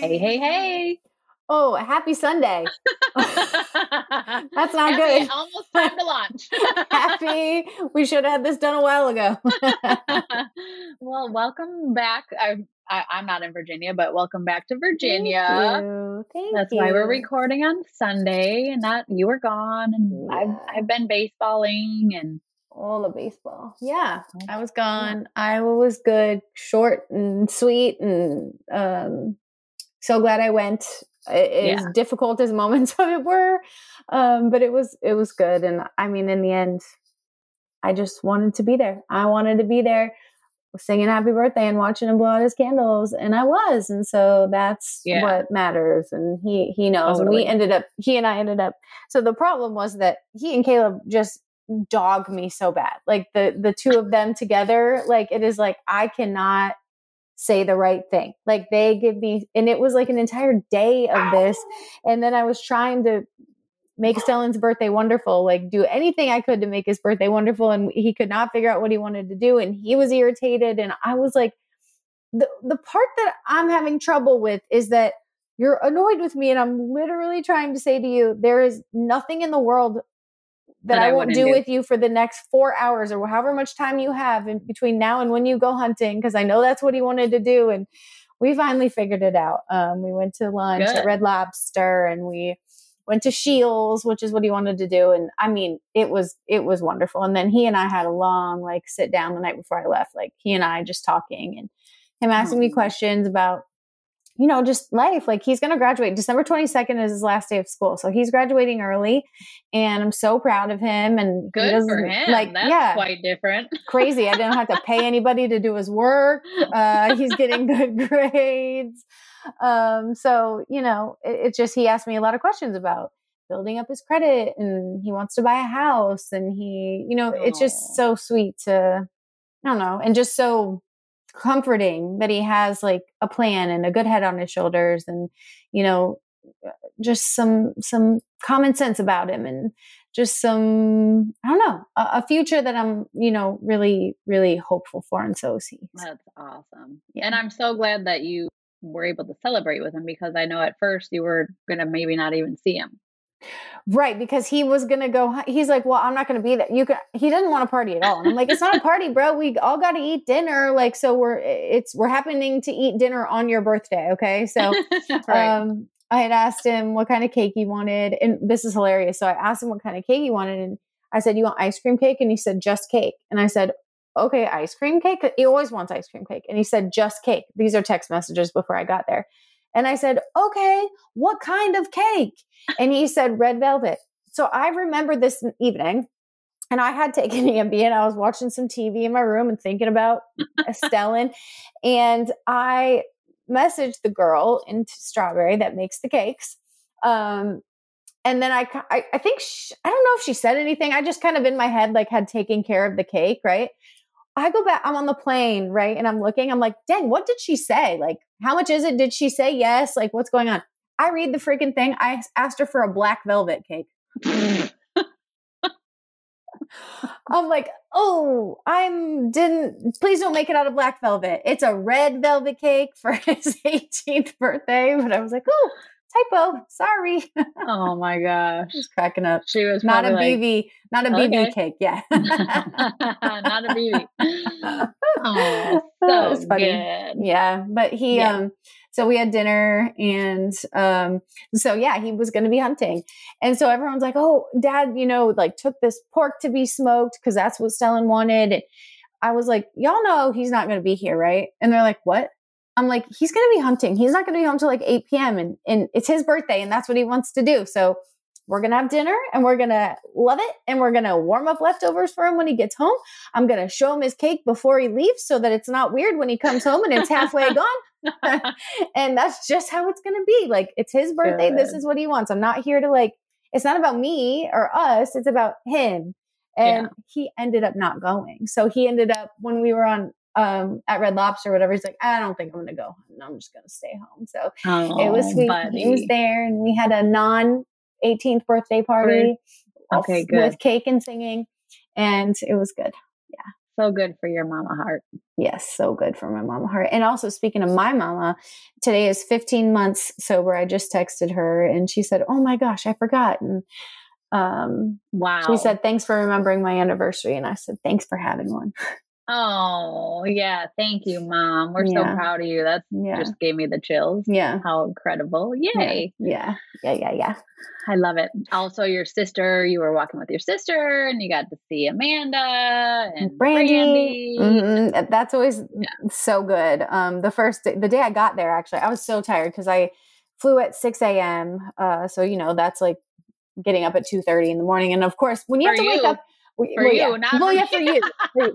Hey, hey, hey. Oh, happy Sunday. That's not Happy- good. Almost time to launch. happy. We should have had this done a while ago. well, welcome back. I, I, I'm not in Virginia, but welcome back to Virginia. Thank you. Thank That's you. why we're recording on Sunday, and not you were gone, and I've I've been baseballing, and All the baseball. Yeah, I was gone. Iowa was good, short and sweet, and um, so glad I went. As Yeah. difficult as moments of it were, um, but it was it was good. And I mean, in the end, I just wanted to be there. I wanted to be there, singing "Happy Birthday" and watching him blow out his candles, and I was. And so that's Yeah. what matters. And he he knows. And we ended up. He and I ended up. So the problem was that he and Caleb just dog me so bad. Like the the two of them together, like it is like I cannot say the right thing. Like they give me and it was like an entire day of this. And then I was trying to make Stellan's birthday wonderful, like do anything I could to make his birthday wonderful. And he could not figure out what he wanted to do. And he was irritated. And I was like, the the part that I'm having trouble with is that you're annoyed with me and I'm literally trying to say to you, there is nothing in the world that, That I, won't do do. with you for the next four hours or however much time you have in between now and when you go hunting, because I know that's what he wanted to do. And we finally figured it out. Um, we went to lunch at Red Lobster and we went to Shields, which is what he wanted to do. And I mean, it was it was wonderful. And then he and I had a long like sit down the night before I left, like he and I just talking and him asking me questions about you know, just life. Like he's going to graduate. December 22nd is his last day of school. So he's graduating early and I'm so proud of him. And good for him. Like, That's yeah, quite different. crazy. I didn't have to pay anybody to do his work. Uh, he's getting good grades. Um, so, you know, it, it's just, he asked me a lot of questions about building up his credit and he wants to buy a house and he, you know, it's just so sweet to, I don't know, and just so comforting that he has like a plan and a good head on his shoulders and, you know, just some, some common sense about him and just some i don't know a, a future that i'm you know really really hopeful for and so So, That's awesome. Yeah. And I'm so glad that you were able to celebrate with him because I know at first you were gonna maybe not even see him. Right because he was gonna go he's like well i'm not gonna be there. You can he didn't want to party at all and i'm like it's not a party bro. We all got to eat dinner like so we're it's we're happening to eat dinner on your birthday okay? So right. um i had asked him what kind of cake he wanted and this is hilarious so i asked him what kind of cake he wanted and i said you want ice cream cake? And he said just cake. And i said okay ice cream cake? He always wants ice cream cake and he said just cake. These are text messages before i got there and i said okay what kind of cake and he said red velvet so i remember this evening and I had taken Ambien. I was watching some TV in my room and thinking about Stellan. And I messaged the girl in Strawberry that makes the cakes. Um, and then I, I, I think, sh I don't know if she said anything. I just kind of in my head, like, had taken care of the cake, right? I go back, I'm on the plane, right? And I'm looking, I'm like, dang, what did she say? Like, how much is it? Did she say yes? Like, what's going on? I read the freaking thing. I asked her for a black velvet cake. I'm like, oh, I'm didn't please don't make it out of black velvet. It's a red velvet cake for his 18th birthday. But I was like, oh, typo. Sorry. oh my gosh. She's cracking up. She was Not a like, BB, not a BB Okay. cake. Yeah. not a BB. Oh, That was funny. good. yeah. But he Yeah. um so we had dinner and um so yeah, he was gonna be hunting. And so everyone's like, Oh, dad, you know, like took this pork to be smoked because that's what Stellan wanted. And I was like, Y'all know he's not gonna be here, right? And they're like, What? I'm like, he's gonna be hunting. He's not gonna be home till like 8 p.m. and and it's his birthday and that's what he wants to do. So we're going to have dinner and we're going to love it. And we're going to warm up leftovers for him when he gets home. I'm going to show him his cake before he leaves so that it's not weird when he comes home and it's halfway gone. and that's just how it's going to be. Like, it's his birthday. Good. This is what he wants. I'm not here to like, it's not about me or us, it's about him. And yeah. he ended up not going. So he ended up, when we were on um, at Red Lobster or whatever. He's like, I don't think I'm to go. I'm just to stay home. So oh, it was oh, sweet. Buddy. He was there, and we had a non 18th birthday party. Okay, good. With cake and singing, and it was good. Yeah. So good for your mama heart. Yes, so good for my mama heart. And also, speaking of my mama, today is 15 months sober. I just texted her, and she said, "Oh my gosh, I forgot." And um, wow. She said, "Thanks for remembering my anniversary," and I said, "Thanks for having one." Oh, yeah. Thank you, mom. We're yeah. so proud of you. That yeah. just gave me the chills. Yeah. How incredible. Yay. Yeah. Yeah. Yeah. Yeah. I love it. Also, your sister, you were walking with your sister and you got to see Amanda and Brandy. Brandy. Mm-hmm. That's always yeah. so good. Um, the first day, the day I got there, actually, I was so tired because I flew at 6 a.m. Uh, so, you know, that's like getting up at 2.30 in the morning. And of course, when you For have to you. wake up, for well, you, yeah. not well, for yeah, for you.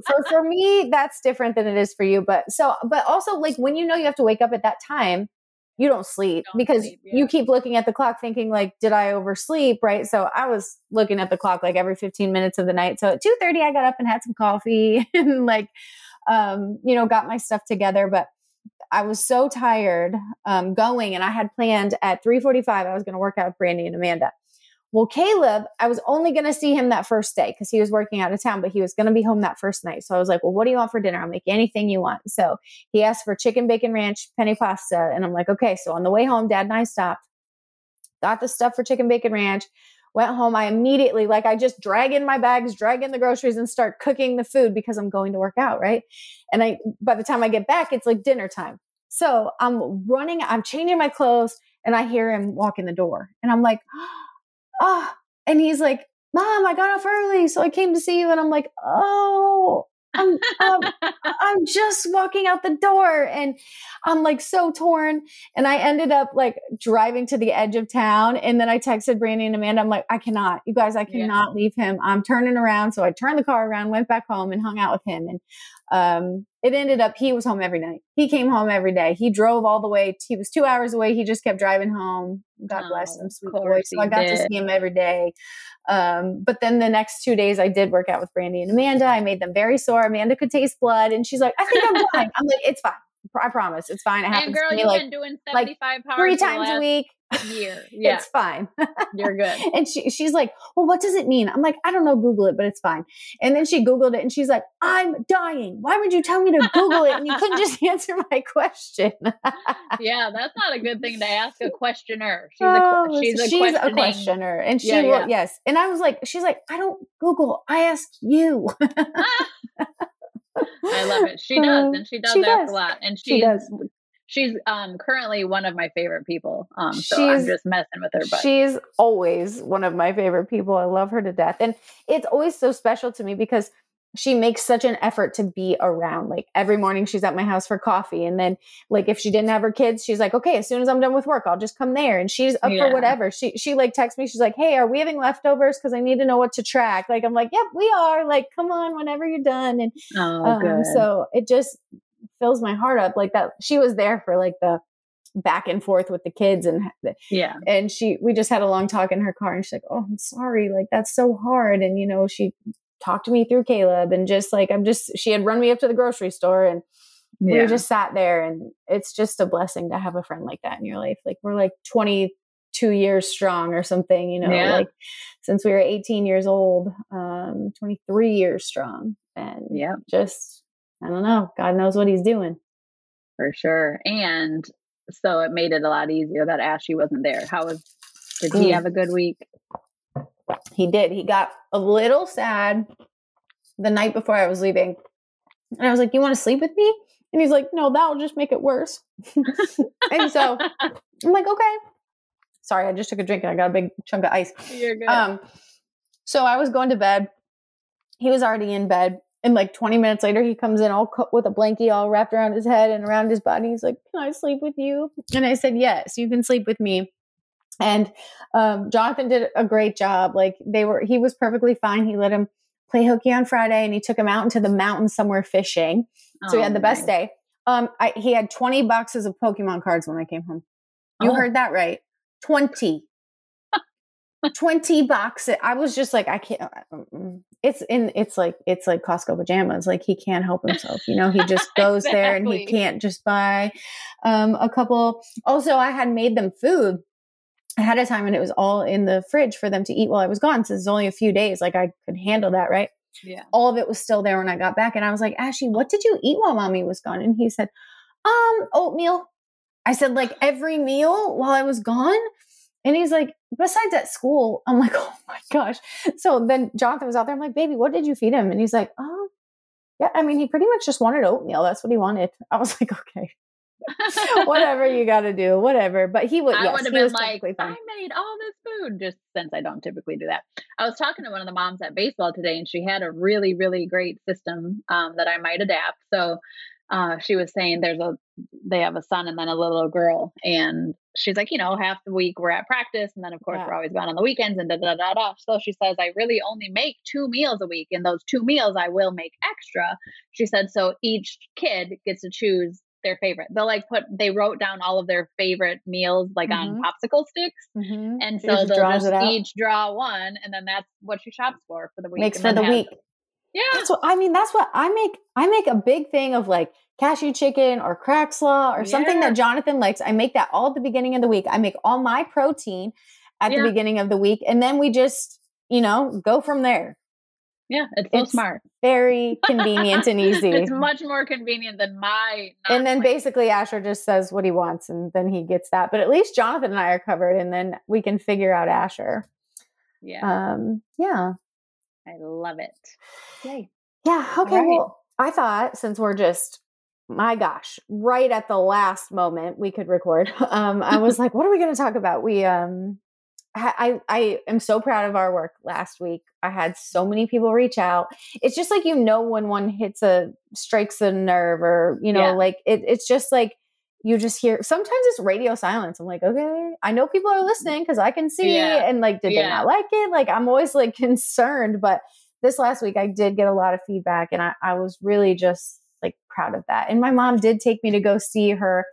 for for me, that's different than it is for you. But so, but also, like when you know you have to wake up at that time, you don't sleep don't because sleep, yeah. you keep looking at the clock, thinking like, "Did I oversleep?" Right. So I was looking at the clock like every fifteen minutes of the night. So at two thirty, I got up and had some coffee and like, um, you know, got my stuff together. But I was so tired um, going, and I had planned at three forty-five. I was going to work out with Brandy and Amanda. Well, Caleb, I was only going to see him that first day because he was working out of town, but he was going to be home that first night. So I was like, well, what do you want for dinner? I'll make anything you want. So he asked for chicken bacon ranch, penne pasta. And I'm like, okay. So on the way home, dad and I stopped, got the stuff for chicken bacon ranch, went home. I immediately, like, I just drag in my bags, drag in the groceries, and start cooking the food because I'm going to work out. Right. And I, by the time I get back, it's like dinner time. So I'm running, I'm changing my clothes, and I hear him walk in the door. And I'm like, oh, and he's like, Mom, I got off early, so I came to see you. And I'm like, oh, I'm, um, I'm just walking out the door and I'm like so torn. And I ended up like driving to the edge of town. And then I texted Brandy and Amanda. I'm like, I cannot, you guys, I cannot yeah. leave him. I'm turning around. So I turned the car around, went back home and hung out with him. And um, it ended up he was home every night. He came home every day. He drove all the way. He was two hours away. He just kept driving home. God oh, bless him, sweet boy. So I got did. to see him every day. Um, but then the next two days, I did work out with Brandy and Amanda. I made them very sore. Amanda could taste blood, and she's like, "I think I'm fine." I'm like, "It's fine. I promise, it's fine." It happens and girl, to me you've like, been doing seventy five like three times a week year. Yeah. it's fine. You're good. and she, she's like, well, what does it mean? I'm like, I don't know. Google it, but it's fine. And then she Googled it and she's like, I'm dying. Why would you tell me to Google it? And you couldn't just answer my question. yeah, that's not a good thing to ask a questioner. She's a, oh, she's a, she's a questioner. And she yeah, will, yeah. yes. And I was like, she's like, I don't Google. I ask you. I love it. She does, and she does she ask does. a lot. And she's she does she's um currently one of my favorite people. Um, so she's, I'm just messing with her. But she's always one of my favorite people. I love her to death, and it's always so special to me because she makes such an effort to be around. Like every morning, she's at my house for coffee, and then like if she didn't have her kids, she's like, okay, as soon as I'm done with work, I'll just come there, and she's up yeah. for whatever. She she like texts me, she's like, hey, are we having leftovers? Because I need to know what to track. Like I'm like, yep, we are. Like come on, whenever you're done, and oh, um, so it just fills my heart up like that she was there for like the back and forth with the kids and yeah and she we just had a long talk in her car and she's like oh i'm sorry like that's so hard and you know she talked to me through caleb and just like i'm just she had run me up to the grocery store and yeah. we just sat there and it's just a blessing to have a friend like that in your life like we're like 22 years strong or something you know yeah. like since we were 18 years old um 23 years strong and yeah just I don't know. God knows what he's doing. For sure. And so it made it a lot easier that Ashley wasn't there. How was did he have a good week? He did. He got a little sad the night before I was leaving. And I was like, You want to sleep with me? And he's like, No, that'll just make it worse. and so I'm like, Okay. Sorry, I just took a drink and I got a big chunk of ice. You're good. Um, so I was going to bed. He was already in bed. And like 20 minutes later, he comes in all co- with a blankie all wrapped around his head and around his body. He's like, Can I sleep with you? And I said, Yes, you can sleep with me. And um, Jonathan did a great job. Like they were, he was perfectly fine. He let him play hooky on Friday, and he took him out into the mountains somewhere fishing. So oh, he had the best nice. day. Um, I, he had 20 boxes of Pokemon cards when I came home. You oh. heard that right. 20. 20 boxes. I was just like, I can't. Uh, mm, mm. It's in. It's like it's like Costco pajamas. Like he can't help himself. You know, he just goes exactly. there and he can't just buy um, a couple. Also, I had made them food ahead of time, and it was all in the fridge for them to eat while I was gone. Since it's only a few days, like I could handle that, right? Yeah. All of it was still there when I got back, and I was like, Ashley, what did you eat while mommy was gone? And he said, um, oatmeal. I said, like every meal while I was gone. And he's like, besides at school, I'm like, oh my gosh. So then Jonathan was out there. I'm like, baby, what did you feed him? And he's like, oh, yeah. I mean, he pretty much just wanted oatmeal. That's what he wanted. I was like, okay. whatever you got to do, whatever. But he would. I yes, would have been like, I made all this food just since I don't typically do that. I was talking to one of the moms at baseball today, and she had a really, really great system um, that I might adapt. So uh, she was saying there's a they have a son and then a little girl, and she's like, you know, half the week we're at practice, and then of course yeah. we're always gone on the weekends, and da da da da. So she says, I really only make two meals a week, and those two meals I will make extra. She said, so each kid gets to choose their favorite. They'll like put they wrote down all of their favorite meals like mm-hmm. on popsicle sticks, mm-hmm. and so they'll just each draw one, and then that's what she shops for for the week. Makes for the week. Yeah. That's what I mean. That's what I make. I make a big thing of like cashew chicken or crack slaw or something that Jonathan likes. I make that all at the beginning of the week. I make all my protein at yeah. the beginning of the week. And then we just, you know, go from there. Yeah, it's so it's smart. Very convenient and easy. It's much more convenient than my. And then basically Asher just says what he wants and then he gets that. But at least Jonathan and I are covered and then we can figure out Asher. Yeah. Um, yeah. I love it. Yay. Yeah. Okay. Right. Well, I thought since we're just, my gosh, right at the last moment we could record, um, I was like, what are we going to talk about? We, um, I, I am so proud of our work last week. I had so many people reach out. It's just like you know when one hits a strikes a nerve or you know yeah. like it, it's just like you just hear sometimes it's radio silence. I'm like, okay, I know people are listening because I can see yeah. and like, did yeah. they not like it? Like, I'm always like concerned. But this last week, I did get a lot of feedback and I, I was really just like proud of that. And my mom did take me to go see her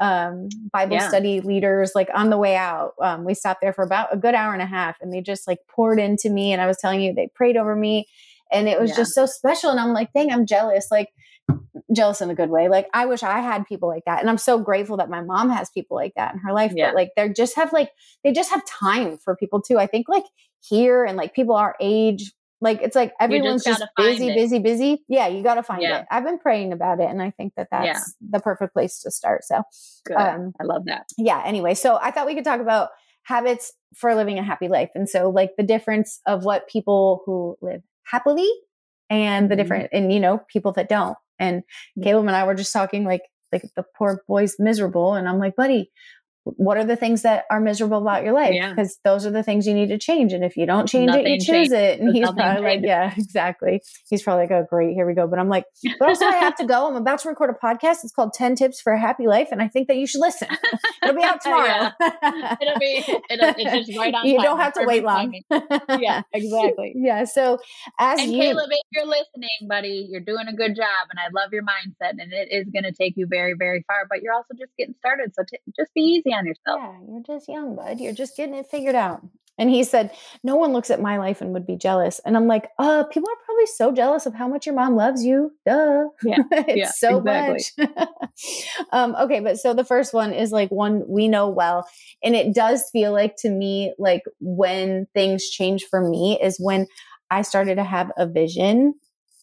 um, Bible yeah. study leaders like on the way out. Um, we stopped there for about a good hour and a half and they just like poured into me. And I was telling you, they prayed over me and it was just so special. And I'm like, dang, I'm jealous. Like, jealous in a good way. Like I wish I had people like that. And I'm so grateful that my mom has people like that in her life. Yeah. But like they just have like they just have time for people too. I think like here and like people our age, like it's like everyone's just, just busy, busy, busy. Yeah, you got to find yeah. it. I've been praying about it, and I think that that's yeah. the perfect place to start. So, um, I love that. Yeah. Anyway, so I thought we could talk about habits for living a happy life, and so like the difference of what people who live happily and the mm-hmm. different, and you know, people that don't. And mm. Caleb and I were just talking like like the poor boy's miserable, and I'm like, buddy, what are the things that are miserable about your life? Because yeah. those are the things you need to change. And if you don't change Nothing it, you choose it. And he's probably like, yeah, exactly. He's probably like, oh, great, here we go. But I'm like, but also I have to go. I'm about to record a podcast. It's called 10 Tips for a Happy Life. And I think that you should listen. It'll be out tomorrow. it'll be, it'll, it's just right on You don't have to wait long. yeah, exactly. Yeah. So as and you. Caleb, if you're listening, buddy, you're doing a good job. And I love your mindset. And it is going to take you very, very far. But you're also just getting started. So t- just be easy on yourself. Yeah, you're just young, bud. You're just getting it figured out. And he said, No one looks at my life and would be jealous. And I'm like, uh, people are probably so jealous of how much your mom loves you. Duh. Yeah. it's yeah, so exactly. much. um, okay, but so the first one is like one we know well. And it does feel like to me, like when things change for me is when I started to have a vision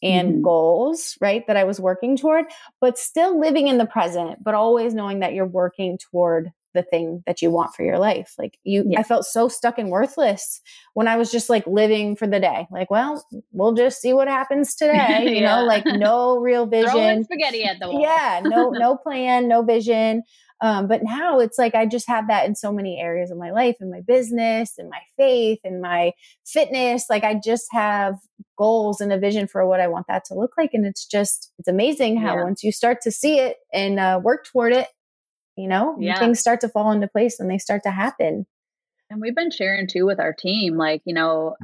and mm-hmm. goals, right, that I was working toward, but still living in the present, but always knowing that you're working toward the thing that you want for your life. Like you, yeah. I felt so stuck and worthless when I was just like living for the day. Like, well, we'll just see what happens today. You yeah. know, like no real vision. Throwing spaghetti at the wall. Yeah, no, no plan, no vision. Um, but now it's like I just have that in so many areas of my life, in my business, in my faith, in my fitness. Like I just have goals and a vision for what I want that to look like. And it's just, it's amazing how yeah. once you start to see it and uh, work toward it, you know, yeah. things start to fall into place and they start to happen. and we've been sharing too with our team like you know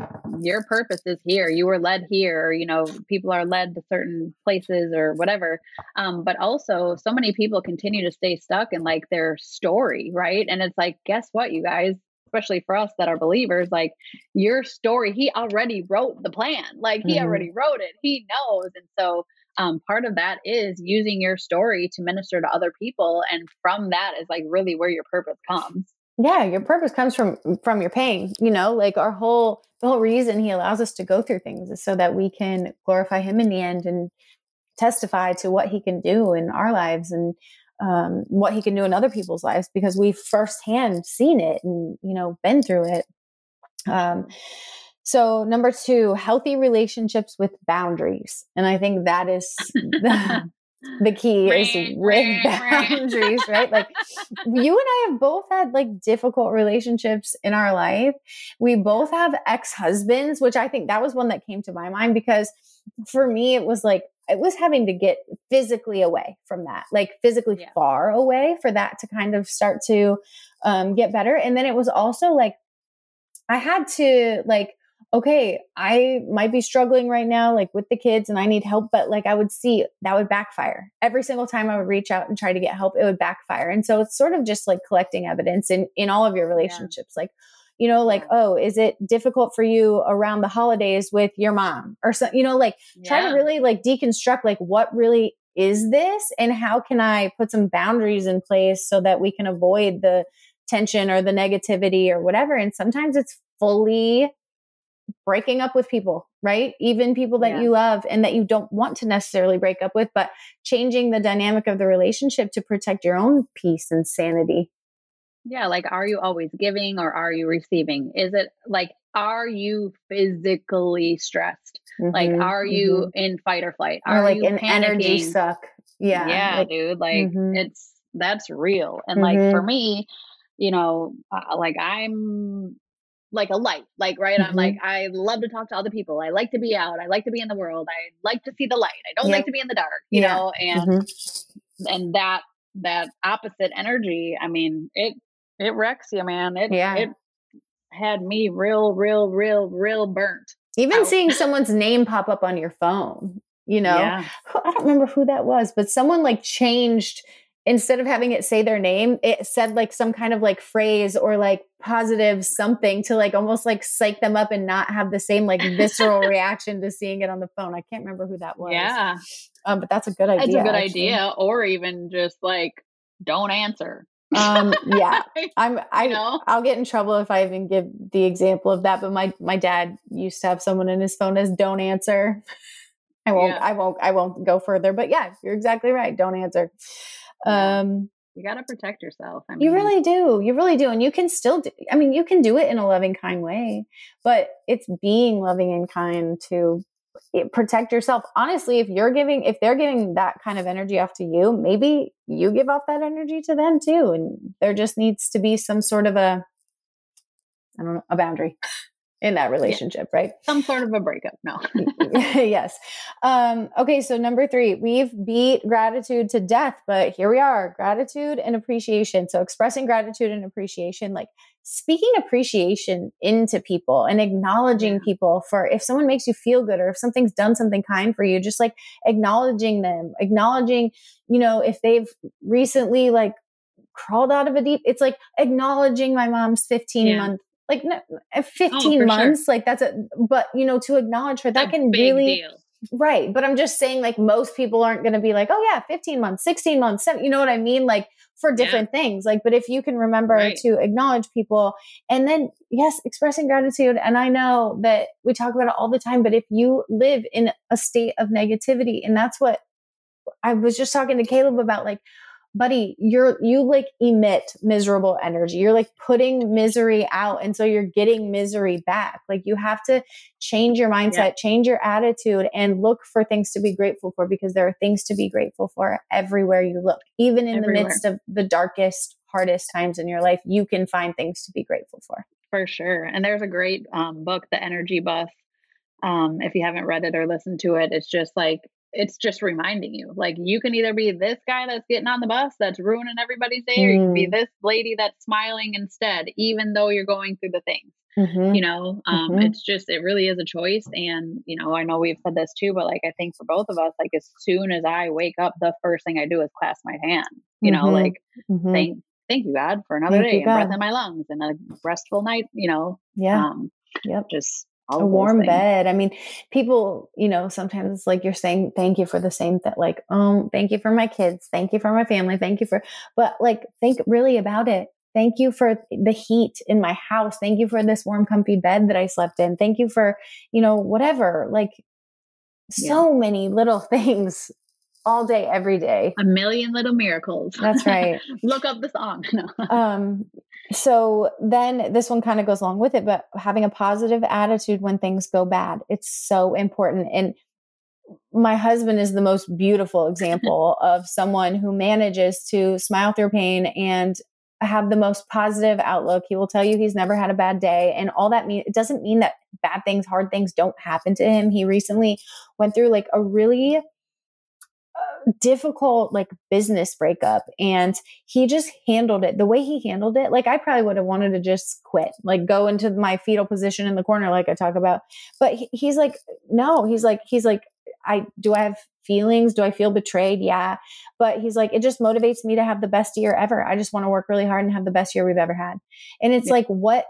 your purpose is here you were led here you know people are led to certain places or whatever um, but also so many people continue to stay stuck in like their story right and it's like guess what you guys especially for us that are believers like your story he already wrote the plan like he mm-hmm. already wrote it he knows and so um, part of that is using your story to minister to other people and from that is like really where your purpose comes. Yeah your purpose comes from from your pain you know like our whole the whole reason he allows us to go through things is so that we can glorify him in the end and testify to what he can do in our lives and um, what he can do in other people's lives because we've firsthand seen it and you know been through it. Um, so number two healthy relationships with boundaries and i think that is the, the key is with boundaries, right? Like you and I have both had like difficult relationships in our life. We both have ex-husbands, which I think that was one that came to my mind because for me it was like it was having to get physically away from that, like physically yeah. far away for that to kind of start to um, get better. And then it was also like I had to like okay, I might be struggling right now, like with the kids, and I need help, but like I would see that would backfire. Every single time I would reach out and try to get help, it would backfire. And so it's sort of just like collecting evidence in in all of your relationships. Yeah. Like, you know, like, oh, is it difficult for you around the holidays with your mom or so, you know, like yeah. try to really like deconstruct like what really is this and how can I put some boundaries in place so that we can avoid the tension or the negativity or whatever. And sometimes it's fully breaking up with people, right? Even people that yeah. you love and that you don't want to necessarily break up with, but changing the dynamic of the relationship to protect your own peace and sanity. Yeah, like are you always giving or are you receiving? Is it like are you physically stressed? Mm-hmm, like are you mm-hmm. in fight or flight? Are or like you an panicking? energy suck? Yeah. Yeah, like, dude, like mm-hmm. it's that's real. And like for mm-hmm. me, you know, uh, like I'm like a light like right mm-hmm. i'm like i love to talk to other people i like to be out i like to be in the world i like to see the light i don't yep. like to be in the dark you yeah. know and mm-hmm. and that that opposite energy i mean it it wrecks you man it yeah it had me real real real real burnt even out. seeing someone's name pop up on your phone you know yeah. i don't remember who that was but someone like changed instead of having it say their name, it said like some kind of like phrase or like positive something to like almost like psych them up and not have the same like visceral reaction to seeing it on the phone. I can't remember who that was. Yeah. Um, but that's a good idea. It's a good actually. idea. Or even just like don't answer. um yeah i'm i know i'll get in trouble if i even give the example of that but my my dad used to have someone in his phone as don't answer i won't yeah. i won't i won't go further but yeah you're exactly right don't answer um, you got to protect yourself. I mean, you really do. You really do. And you can still do, I mean, you can do it in a loving, kind way, but it's being loving and kind to protect yourself. Honestly, if you're giving, if they're giving that kind of energy off to you, maybe you give off that energy to them too. And there just needs to be some sort of a, I don't know, a boundary in that relationship, yeah. right? Some sort of a breakup. No. yes. Um, okay. So, number three, we've beat gratitude to death, but here we are gratitude and appreciation. So, expressing gratitude and appreciation, like speaking appreciation into people and acknowledging yeah. people for if someone makes you feel good or if something's done something kind for you, just like acknowledging them, acknowledging, you know, if they've recently like crawled out of a deep, it's like acknowledging my mom's 15 yeah. month like uh, 15 oh, months sure. like that's a but you know to acknowledge her that a can really deal. right but i'm just saying like most people aren't going to be like oh yeah 15 months 16 months 7, you know what i mean like for different yeah. things like but if you can remember right. to acknowledge people and then yes expressing gratitude and i know that we talk about it all the time but if you live in a state of negativity and that's what i was just talking to caleb about like buddy, you're, you like emit miserable energy. You're like putting misery out. And so you're getting misery back. Like you have to change your mindset, yeah. change your attitude and look for things to be grateful for because there are things to be grateful for everywhere you look. Even in everywhere. the midst of the darkest, hardest times in your life, you can find things to be grateful for. For sure. And there's a great um, book, The Energy Bus. Um, if you haven't read it or listened to it, it's just like it's just reminding you like you can either be this guy that's getting on the bus that's ruining everybody's day, or you can be Mm. this lady that's smiling instead, even though you're going through the things. Mhm. You know, um, Mhm. it's just it really is a choice. And you know, I know we've said this too, but like I think for both of us, like as soon as I wake up, the first thing I do is clasp my hand. You know, Mhm. like Mhm. thank thank you God for another Thank day and breath in my lungs and a restful night. You know, yeah. um, Yep. just all a warm things. bed. I mean, people, you know, sometimes it's like you're saying thank you for the same thing, like, um, thank you for my kids, thank you for my family, thank you for, but like, think really about it. Thank you for the heat in my house. Thank you for this warm, comfy bed that I slept in. Thank you for, you know, whatever. Like, so many little things all day, every day. A million little miracles. That's right. Look up the song. Um so then this one kind of goes along with it but having a positive attitude when things go bad it's so important and my husband is the most beautiful example of someone who manages to smile through pain and have the most positive outlook he will tell you he's never had a bad day and all that means, it doesn't mean that bad things hard things don't happen to him he recently went through like a really difficult like business breakup and he just handled it the way he handled it like i probably would have wanted to just quit like go into my fetal position in the corner like i talk about. But he, he's like no he's like he's like i do i have feelings? Do i feel betrayed? Yeah. But he's like it just motivates me to have the best year ever. I just want to work really hard and have the best year we've ever had. And it's Yeah. like what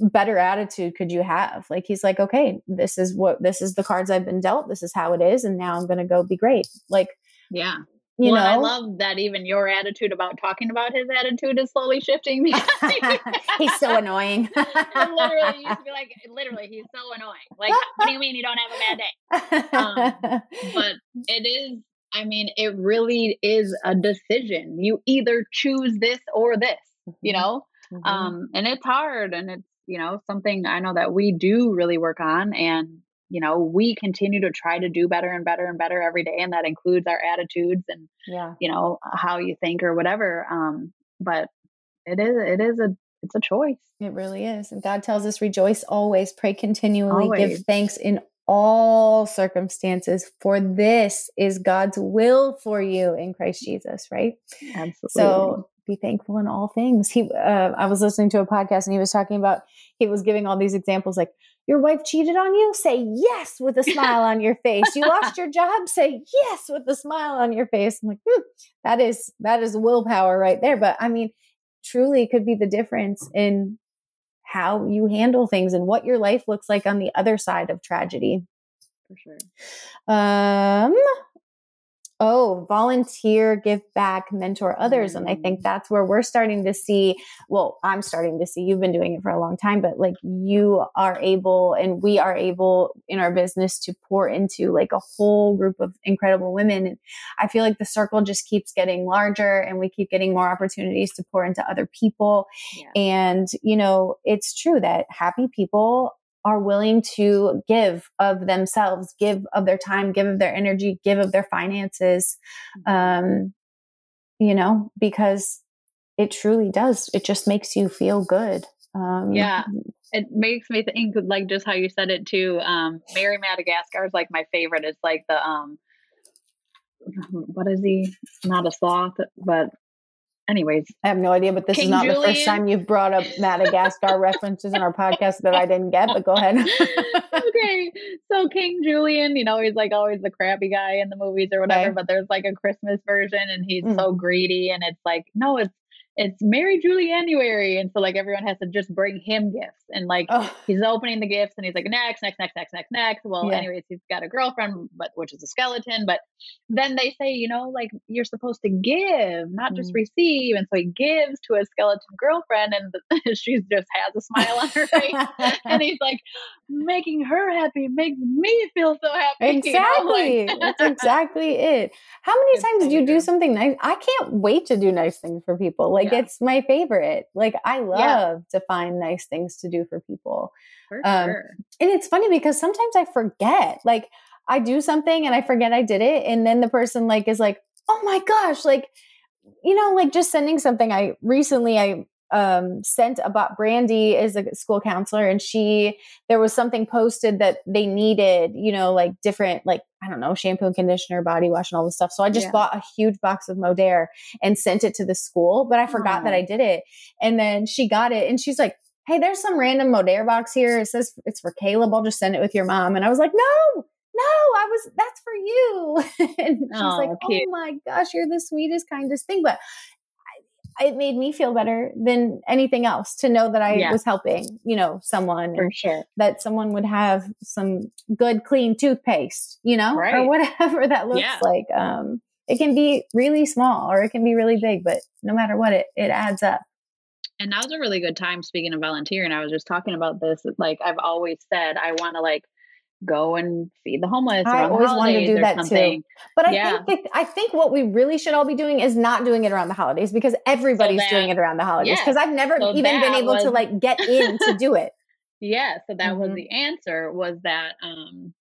better attitude could you have like he's like okay this is what this is the cards i've been dealt this is how it is and now i'm gonna go be great like Yeah. you well, and I love that even your attitude about talking about his attitude is slowly shifting because he's so annoying It literally used to be like literally he's so annoying. Like what do you mean you don't have a bad day? Um, But it is I mean, it really is a decision. You either choose this or this, you know? Mhm. Um and it's hard and it's, you know, something I know that we do really work on and you know, we continue to try to do better and better and better every day and that includes our attitudes and yeah you know how you think or whatever um but it is it is a it's a choice It really is. And God tells us rejoice always, pray continually, Always. give thanks in all circumstances, for this is God's will for you in Christ Jesus, right? absolutely So be thankful in all things. He, uh, I was listening to a podcast and he was talking about, he was giving all these examples like, your wife cheated on you? Say yes with a smile on your face. You lost your job? Say yes with a smile on your face. I'm like, hmm, that is, that is willpower right there. But I mean, truly could be the difference in how you handle things and what your life looks like on the other side of tragedy. for sure Um, oh, volunteer, give back, mentor others. And I think Mm. that's where we're starting to see. Well, I'm starting to see you've been doing it for a long time, but like you are able and we are able in our business to pour into like a whole group of incredible women. And I feel like the circle just keeps getting larger and we keep getting more opportunities to pour into other people. yeah And, you know, it's true that happy people are willing to give of themselves, give of their time, give of their energy, give of their finances, um, you know, because it truly does. It just makes you feel good. Um, Yeah. it makes me think like just how you said it too um Merry Madagascar is like my favorite it's like the um what is he not a sloth but anyways I have no idea, but this is King not the first time you've brought up Madagascar references in our podcast that I didn't get, but go ahead. okay. So King Julien, you know, he's like always the crappy guy in the movies or whatever, Okay. but there's like a Christmas version and he's Mm. so greedy and it's like, no, it's it's Merry Julianuary. And so like everyone has to just bring him gifts. And like oh, he's opening the gifts and he's like, next, next, next, next, next, next. Well, Yeah. anyways, he's got a girlfriend, but which is a skeleton. But then they say, you know, like you're supposed to give, not just Mm. receive. And so he gives to his skeleton girlfriend and the, she's just has a smile on her face and he's like, making her happy makes me feel so happy. you know, like- Exactly. That's exactly it. How many It's times do you do something nice? I can't wait to do nice things for people. Like Yeah. it's my favorite. Like I love Yeah. to find nice things to do for people. For Um, sure. And it's funny because sometimes I forget. Like I do something and I forget I did it and then the person like is like, "Oh my gosh, like you know, like just sending something I recently I um, sent about Brandy is a school counselor, and she there was something posted that they needed, you know, like different, like I don't know, shampoo and conditioner, body wash, and all this stuff. So I just Yeah. bought a huge box of Modere and sent it to the school, but I forgot that I did it. And then she got it, and she's like, "Hey, there's some random Modere box here. It says it's for Caleb. I'll just send it with your mom." And I was like, "No." No, I was that's for you. and she's Aw, like, cute. Oh my gosh, you're the sweetest, kindest thing. But it made me feel better than anything else to know that I Yeah. was helping, you know, someone For sure. that someone would have some good, clean toothpaste, you know, or whatever that looks Yeah. like. Um, it can be really small or it can be really big, but no matter what, it, it adds up. And now's a really good time. Speaking of volunteering, I was just talking about this. Like I've always said, I want to like go and feed the homeless. I always wanted to do that too. But I Yeah. think that, I think what we really should all be doing is not doing it around the holidays because everybody's that- doing it around the holidays. yeah. Because I've never So even been able to like get in to do it. Yeah, so that was Mhm. the answer. Was that um,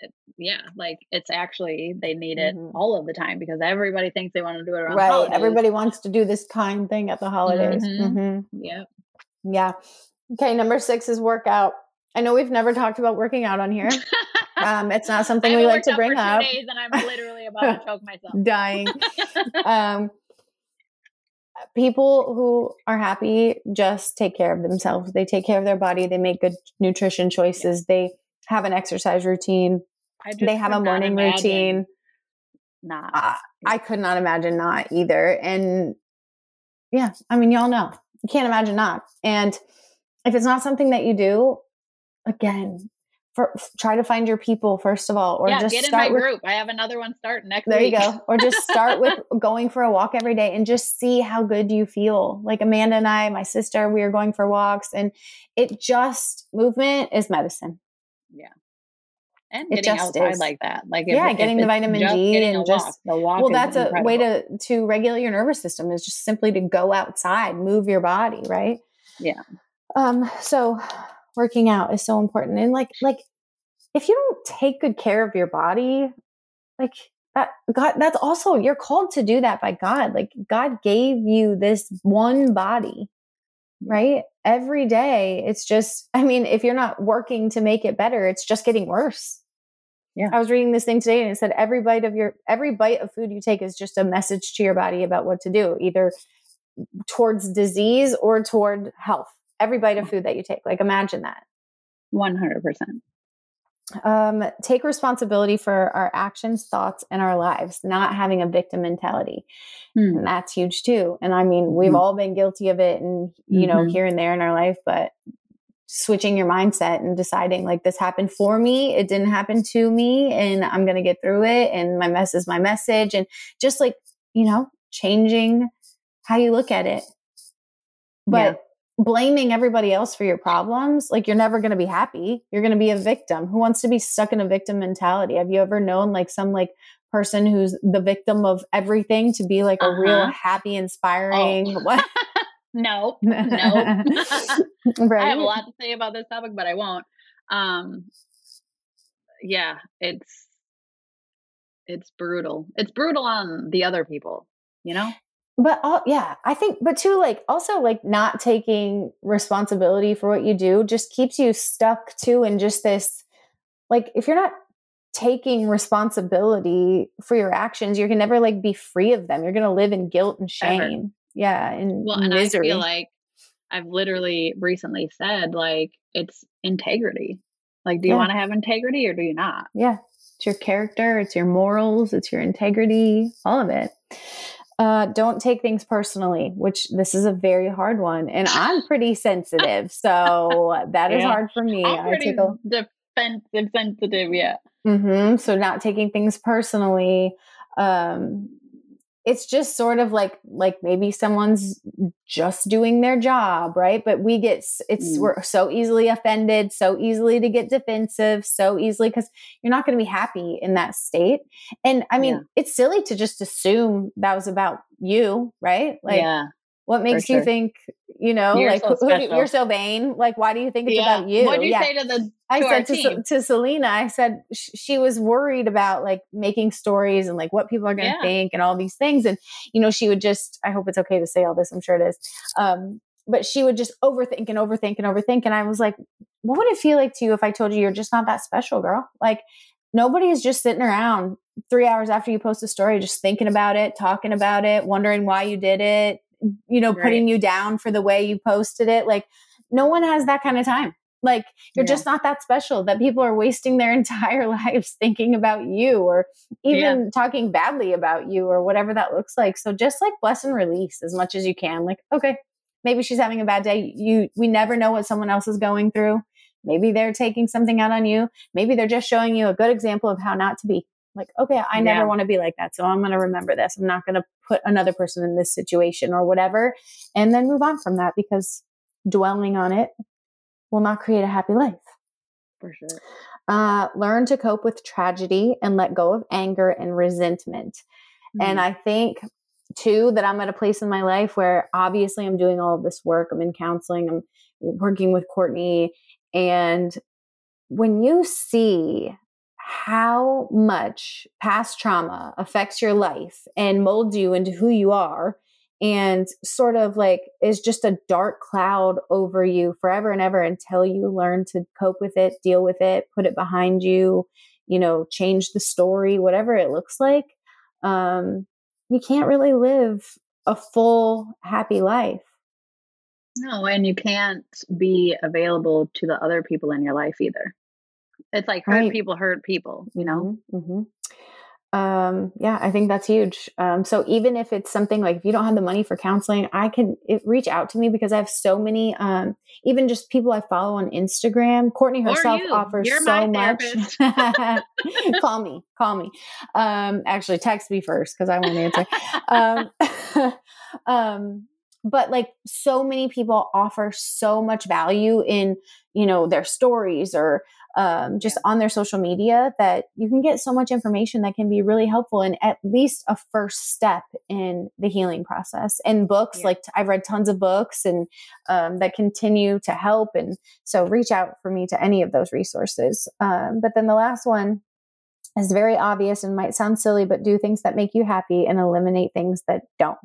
it- yeah, like it's actually they need it Mhm. all of the time because everybody thinks they want to do it around the right. holidays. Everybody wants to do this kind thing at the holidays. Mhm. hmm Yep. Yeah. Okay. Number six is workout. I know we've never talked about working out on here. Um, it's not something we like to bring up. Days and I'm literally about to choke myself. Dying. um, people who are happy just take care of themselves. They take care of their body. They make good nutrition choices. They have an exercise routine. They have a morning routine. Not. I, I could not imagine not either. And yeah, I mean, y'all know. You can't imagine not. And if it's not something that you do, again, for, try to find your people first of all, or yeah, just get in my start with group. I have another one starting next there week. you go. Or just start with going for a walk every day and just see how good you feel. Like Amanda and I, my sister, we are going for walks and it just movement is medicine. Yeah. And It getting just outside is. like that. Like if, Yeah, if getting the vitamin D and walk, just- the walk. well, that's a way to to regulate your nervous system is just simply to go outside, move your body, right? Yeah. Um so working out is so important. And like like if you don't take good care of your body, like that God that's also you're called to do that by God. Like God gave you this one body. Mm. Right? Every day it's just I mean, if you're not working to make it better, it's just getting worse. Yeah. I was reading this thing today and it said every bite of your every bite of food you take is just a message to your body about what to do, either towards disease or toward health. Every bite of food that you take. Like imagine that. One hundred percent. Um, take responsibility for our actions, thoughts, and our lives, not having a victim mentality. Hmm. And that's huge too. And I mean, we've Mhm. all been guilty of it and, you know, Mhm. here and there in our life, but switching your mindset and deciding like this happened for me, it didn't happen to me, and I'm going to get through it. And my mess is my message. And just like, you know, changing how you look at it. But blaming everybody else for your problems, like you're never going to be happy. You're going to be a victim. Who wants to be stuck in a victim mentality? Have you ever known like some like person who's the victim of everything to be like a real Uh-huh. happy, inspiring what? No, no. right? I have a lot to say about this topic, but I won't. Um, yeah, it's it's brutal. It's brutal on the other people. You know. But all, yeah i think but too like also like not taking responsibility for what you do just keeps you stuck too in just this like if you're not taking responsibility for your actions you can never like be free of them you're gonna live in guilt and Ever. shame yeah and Well, and misery I feel like I've literally recently said like it's integrity. Like, do you Yeah. want to have integrity or do you not? yeah it's your character it's your morals it's your integrity all of it uh, don't take things personally which this is a very hard one and i'm pretty sensitive so that is Yeah. hard for me I'm i pretty take a defensive, sensitive. Yeah. hmm So not taking things personally. Um, it's just sort of like like maybe someone's just doing their job, right? But we get it's Mm. we're so easily offended, so easily to get defensive, so easily because you're not going to be happy in that state. And I mean, Yeah. it's silly to just assume that was about you, right? Like yeah. What makes you think You know, You're like so who- who- you're so vain. Like, why do you think it's Yeah. about you? What do you yeah. say to the to I said to, to Selena, I said sh- she was worried about like making stories and like what people are going to Yeah. think and all these things. And, you know, she would just, I hope it's okay to say all this. I'm sure it is. Um, but she would just overthink and overthink and overthink. And I was like, what would it feel like to you if I told you you're just not that special, girl? Like, nobody is just sitting around three hours after you post a story, just thinking about it, talking about it, wondering why you did it, you know, Right. putting you down for the way you posted it. Like, no one has that kind of time. Like, you're Yeah. just not that special that people are wasting their entire lives thinking about you or even talking badly about you or whatever that looks like. So just like bless and release as much as you can. Like, okay, maybe she's having a bad day. You we never know what someone else is going through. Maybe they're taking something out on you. Maybe they're just showing you a good example of how not to be. Like, okay, I never Yeah. want to be like that. So I'm going to remember this. I'm not going to put another person in this situation or whatever and then move on from that because dwelling on it will not create a happy life. For sure. Uh, learn to cope with tragedy and let go of anger and resentment. And Mm. I think too that I'm at a place in my life where obviously I'm doing all of this work. I'm in counseling, I'm working with Courtney. And when you see how much past trauma affects your life and molds you into who you are, and sort of like is just a dark cloud over you forever and ever until you learn to cope with it, deal with it, put it behind you, you know, change the story, whatever it looks like. Um, you can't really live a full, happy life. No, and you can't be available to the other people in your life either. It's like hurt Right. people hurt people, you know? hmm Um, yeah, I think that's huge. Um, so even if it's something like if you don't have the money for counseling, I can it, reach out to me because I have so many, um, even just people I follow on Instagram. Courtney herself you. offers You're so much. call me, call me. Um, actually, text me first because I won't answer. um, um, but like so many people offer so much value in you know their stories or um, just on their social media that you can get so much information that can be really helpful and at least a first step in the healing process and books Yeah. like i've read tons of books and um, that continue to help and so reach out for me to any of those resources um, but then the last one is very obvious and might sound silly, but do things that make you happy and eliminate things that don't.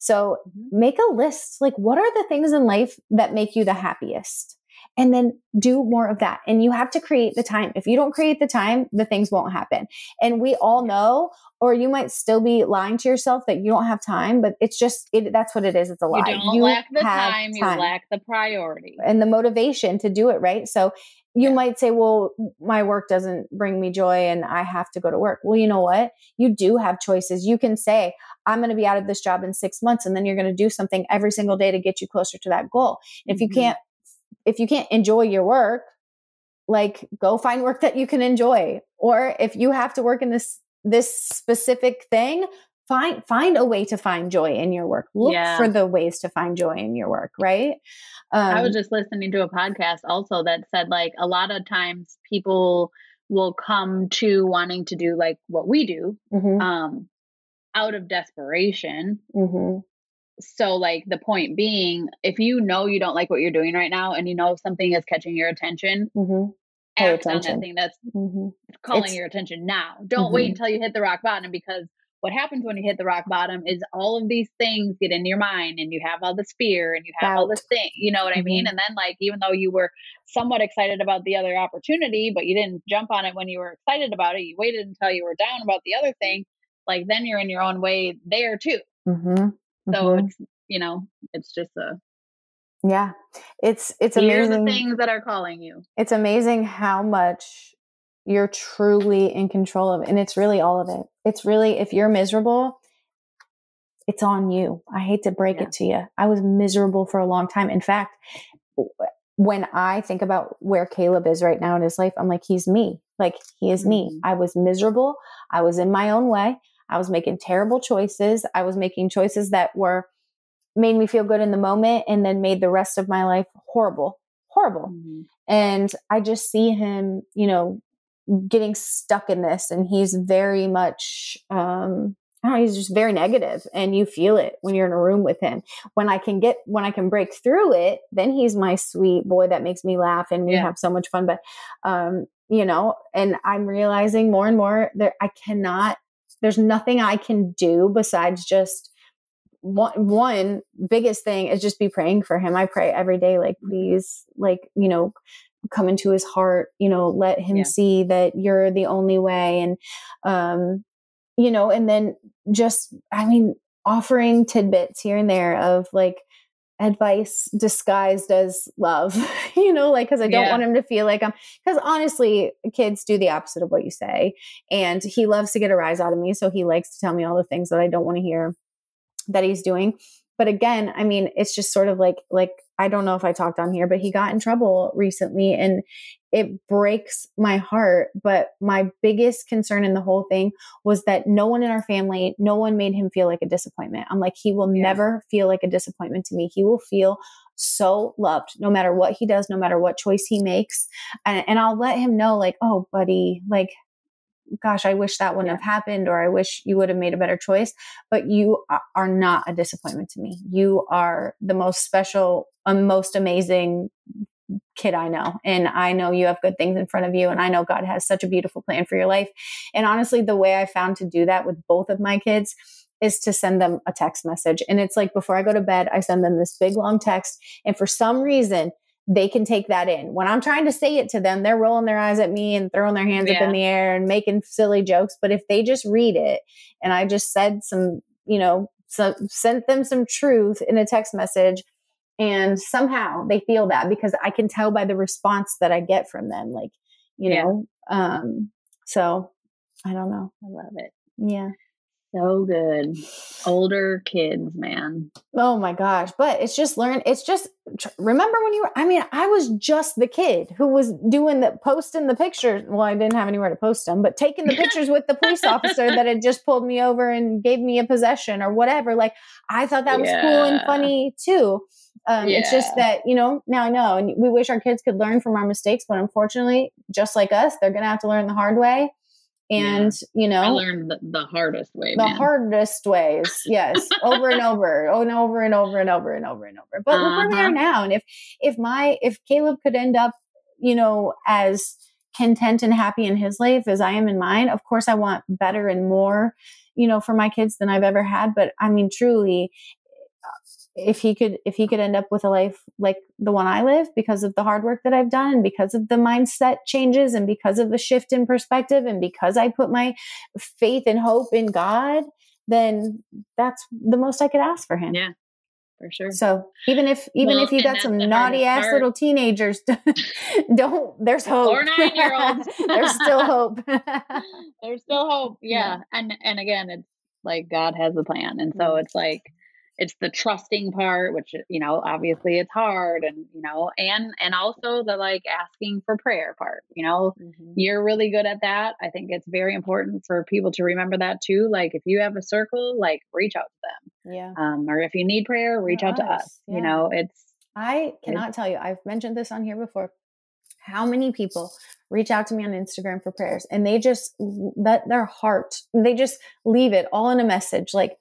So Mhm. make a list. Like, what are the things in life that make you the happiest? And then do more of that. And you have to create the time. If you don't create the time, the things won't happen. And we all know, or you might still be lying to yourself that you don't have time, but it's just, it, that's what it is. It's a lie. You don't lack the have time, you lack the priority. and the motivation to do it right so you Yeah. might say well my work doesn't bring me joy and i have to go to work well you know what you do have choices you can say i'm going to be out of this job in six months and then you're going to do something every single day to get you closer to that goal if you Mhm. can't if you can't enjoy your work like go find work that you can enjoy or if you have to work in this this specific thing find find a way to find joy in your work look Yeah. for the ways to find joy in your work right um, I was just listening to a podcast also that said like a lot of times people will come to wanting to do like what we do mhm, um out of desperation. mhm. So like the point being if you know you don't like what you're doing right now and you know something is catching your attention, Mm-hmm. Act on attention. that thing that's Mm-hmm. calling It's- your attention now. Don't wait Mhm. until you hit the rock bottom because what happens when you hit the rock bottom is all of these things get into your mind and you have all this fear and you have all this thing, you know what I mean? Mhm. And then like even though you were somewhat excited about the other opportunity, but you didn't jump on it when you were excited about it, you waited until you were down about the other thing, like then you're in your own way there too. Mm-hmm. So it's you know, it's just a yeah, it's it's amazing. things that are calling you. It's amazing how much you're truly in control of, and it's really all of it. It's really if you're miserable, it's on you. I hate to break Yeah. it to you. I was miserable for a long time. In fact, when I think about where Caleb is right now in his life, I'm like, he's me. Like he is me. Mhm. I was miserable. I was in my own way. I was making terrible choices. I was making choices that were made me feel good in the moment and then made the rest of my life horrible, horrible. Mhm. And I just see him, you know, getting stuck in this and he's very much um I don't know, he's just very negative and you feel it when you're in a room with him. When I can get, when I can break through it, then he's my sweet boy that makes me laugh and we Yeah. have so much fun. But, um, you know, and I'm realizing more and more that I cannot, there's nothing I can do besides just one, one biggest thing is just be praying for him. I pray every day, like, please, like, you know, come into his heart, you know, let him Yeah. see that you're the only way. And, um, you know, and then just, I mean, offering tidbits here and there of like advice disguised as love, you know, like, cause I don't Yeah. want him to feel like I'm, cause honestly, kids do the opposite of what you say. And he loves to get a rise out of me. So he likes to tell me all the things that I don't want to hear that he's doing. But again, I mean, it's just sort of like, like, I don't know if I talked on here, but he got in trouble recently and it breaks my heart. But my biggest concern in the whole thing was that no one in our family, no one made him feel like a disappointment. I'm like, he will Yeah. never feel like a disappointment to me. He will feel so loved no matter what he does, no matter what choice he makes. And, and I'll let him know, like, oh, buddy, like, gosh, I wish that wouldn't Yeah. have happened, or I wish you would have made a better choice. But you are not a disappointment to me. You are the most special, most amazing kid I know. And I know you have good things in front of you. And I know God has such a beautiful plan for your life. And honestly, the way I found to do that with both of my kids is to send them a text message. And it's like before I go to bed, I send them this big long text. And for some reason, they can take that in. When I'm trying to say it to them, they're rolling their eyes at me and throwing their hands up in the air and making silly jokes. But if they just read it and I just said some, you know, so, sent them some truth in a text message, and somehow they feel that because I can tell by the response that I get from them. Like, you Yeah. know, um, so I don't know. I love it. Yeah. So good. Older kids, man. Oh my gosh. But it's just learn. It's just remember when you were, I mean, I was just the kid who was doing the posting the pictures. Well, I didn't have anywhere to post them, but taking the pictures with the police officer that had just pulled me over and gave me a possession or whatever. Like I thought that was cool and funny too. Um, It's just that, you know, now I know. And we wish our kids could learn from our mistakes, but unfortunately, just like us, they're going to have to learn the hard way. And, you know, I learned the, the hardest way, the man. hardest ways yes over and over oh, and over and over and over and over and over but look where we Uh-huh. are now and if if my if caleb could end up you know as content and happy in his life as i am in mine of course i want better and more you know for my kids than i've ever had but i mean truly if he could if he could end up with a life like the one i live because of the hard work that i've done and because of the mindset changes and because of the shift in perspective and because i put my faith and hope in god then that's the most i could ask for him Yeah, for sure. so even if even Well, if you got some naughty ass little teenagers don't there's hope Or nine-year-olds. there's still hope There's still hope. Yeah. And and again, it's like God has a plan. And so Mhm. it's like it's the trusting part, which you know, obviously it's hard and you know, and and also the like asking for prayer part, you know. You're really good at that. I think it's very important for people to remember that too. Like if you have a circle, like reach out to them yeah. Um, or if you need prayer, reach Or out to us, us. yeah. You know, it's I cannot tell you, I've mentioned this on here before. How many people reach out to me on Instagram for prayers and they just let their heart, they just leave it all in a message. Like,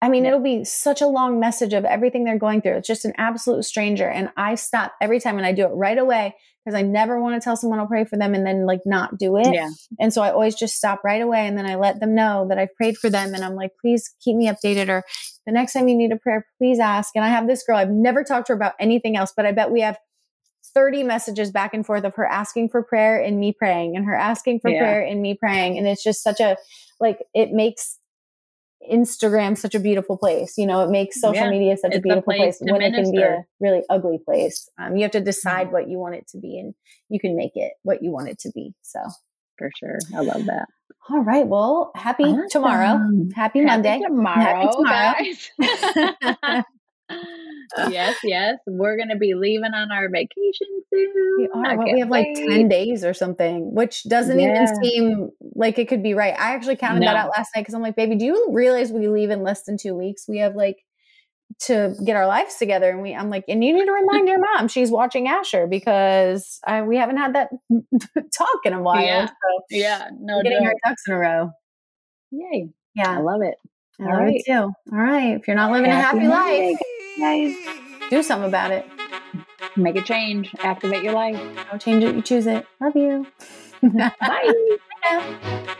I mean, Yeah. it'll be such a long message of everything they're going through. It's just an absolute stranger. And I stop every time and I do it right away because I never want to tell someone I'll pray for them and then like not do it. yeah. And so I always just stop right away and then I let them know that I've prayed for them and I'm like, please keep me updated or the next time you need a prayer, please ask. And I have this girl, I've never talked to her about anything else, but I bet we have 30 messages back and forth of her asking for prayer and me praying and her asking for Yeah. prayer and me praying. And it's just such a, like, it makes Instagram such a beautiful place. You know, it makes social Yeah. media such a a beautiful place place, to when it can be a. Mm-hmm. really ugly place. Um, you have to decide what you want it to be and you can make it what you want it to be. So, For sure. I love that. all right. Well, happy tomorrow. Awesome. Happy Monday. tomorrow, tomorrow. yes, yes. We're gonna be leaving on our vacation soon. We are. Well, we have like 10 days or something, which doesn't Yeah. even seem like it could be right. I actually counted that out last night because I'm like, baby, do you realize we leave in less than two weeks? We have like to get our lives together. And we, I'm like, and you need to remind your mom she's watching Asher because I, we haven't had that talk in a while. Yeah. So Yeah, no getting joke. our ducks in a row. Yay. Yeah i love it. I love right. it too. All right. If you're not living happy a happy life, guys, do something about it. Make a change. Activate your life. Don't change it. You choose it. Love you. Bye.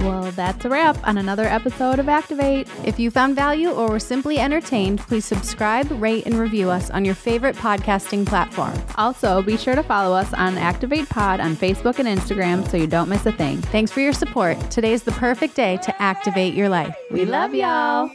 Well, that's a wrap on another episode of Activate. If you found value or were simply entertained, please subscribe, rate, and review us on your favorite podcasting platform. Also, be sure to follow us on Activate Pod on Facebook and Instagram so you don't miss a thing. Thanks for your support. Today is the perfect day to activate your life. We love y'all.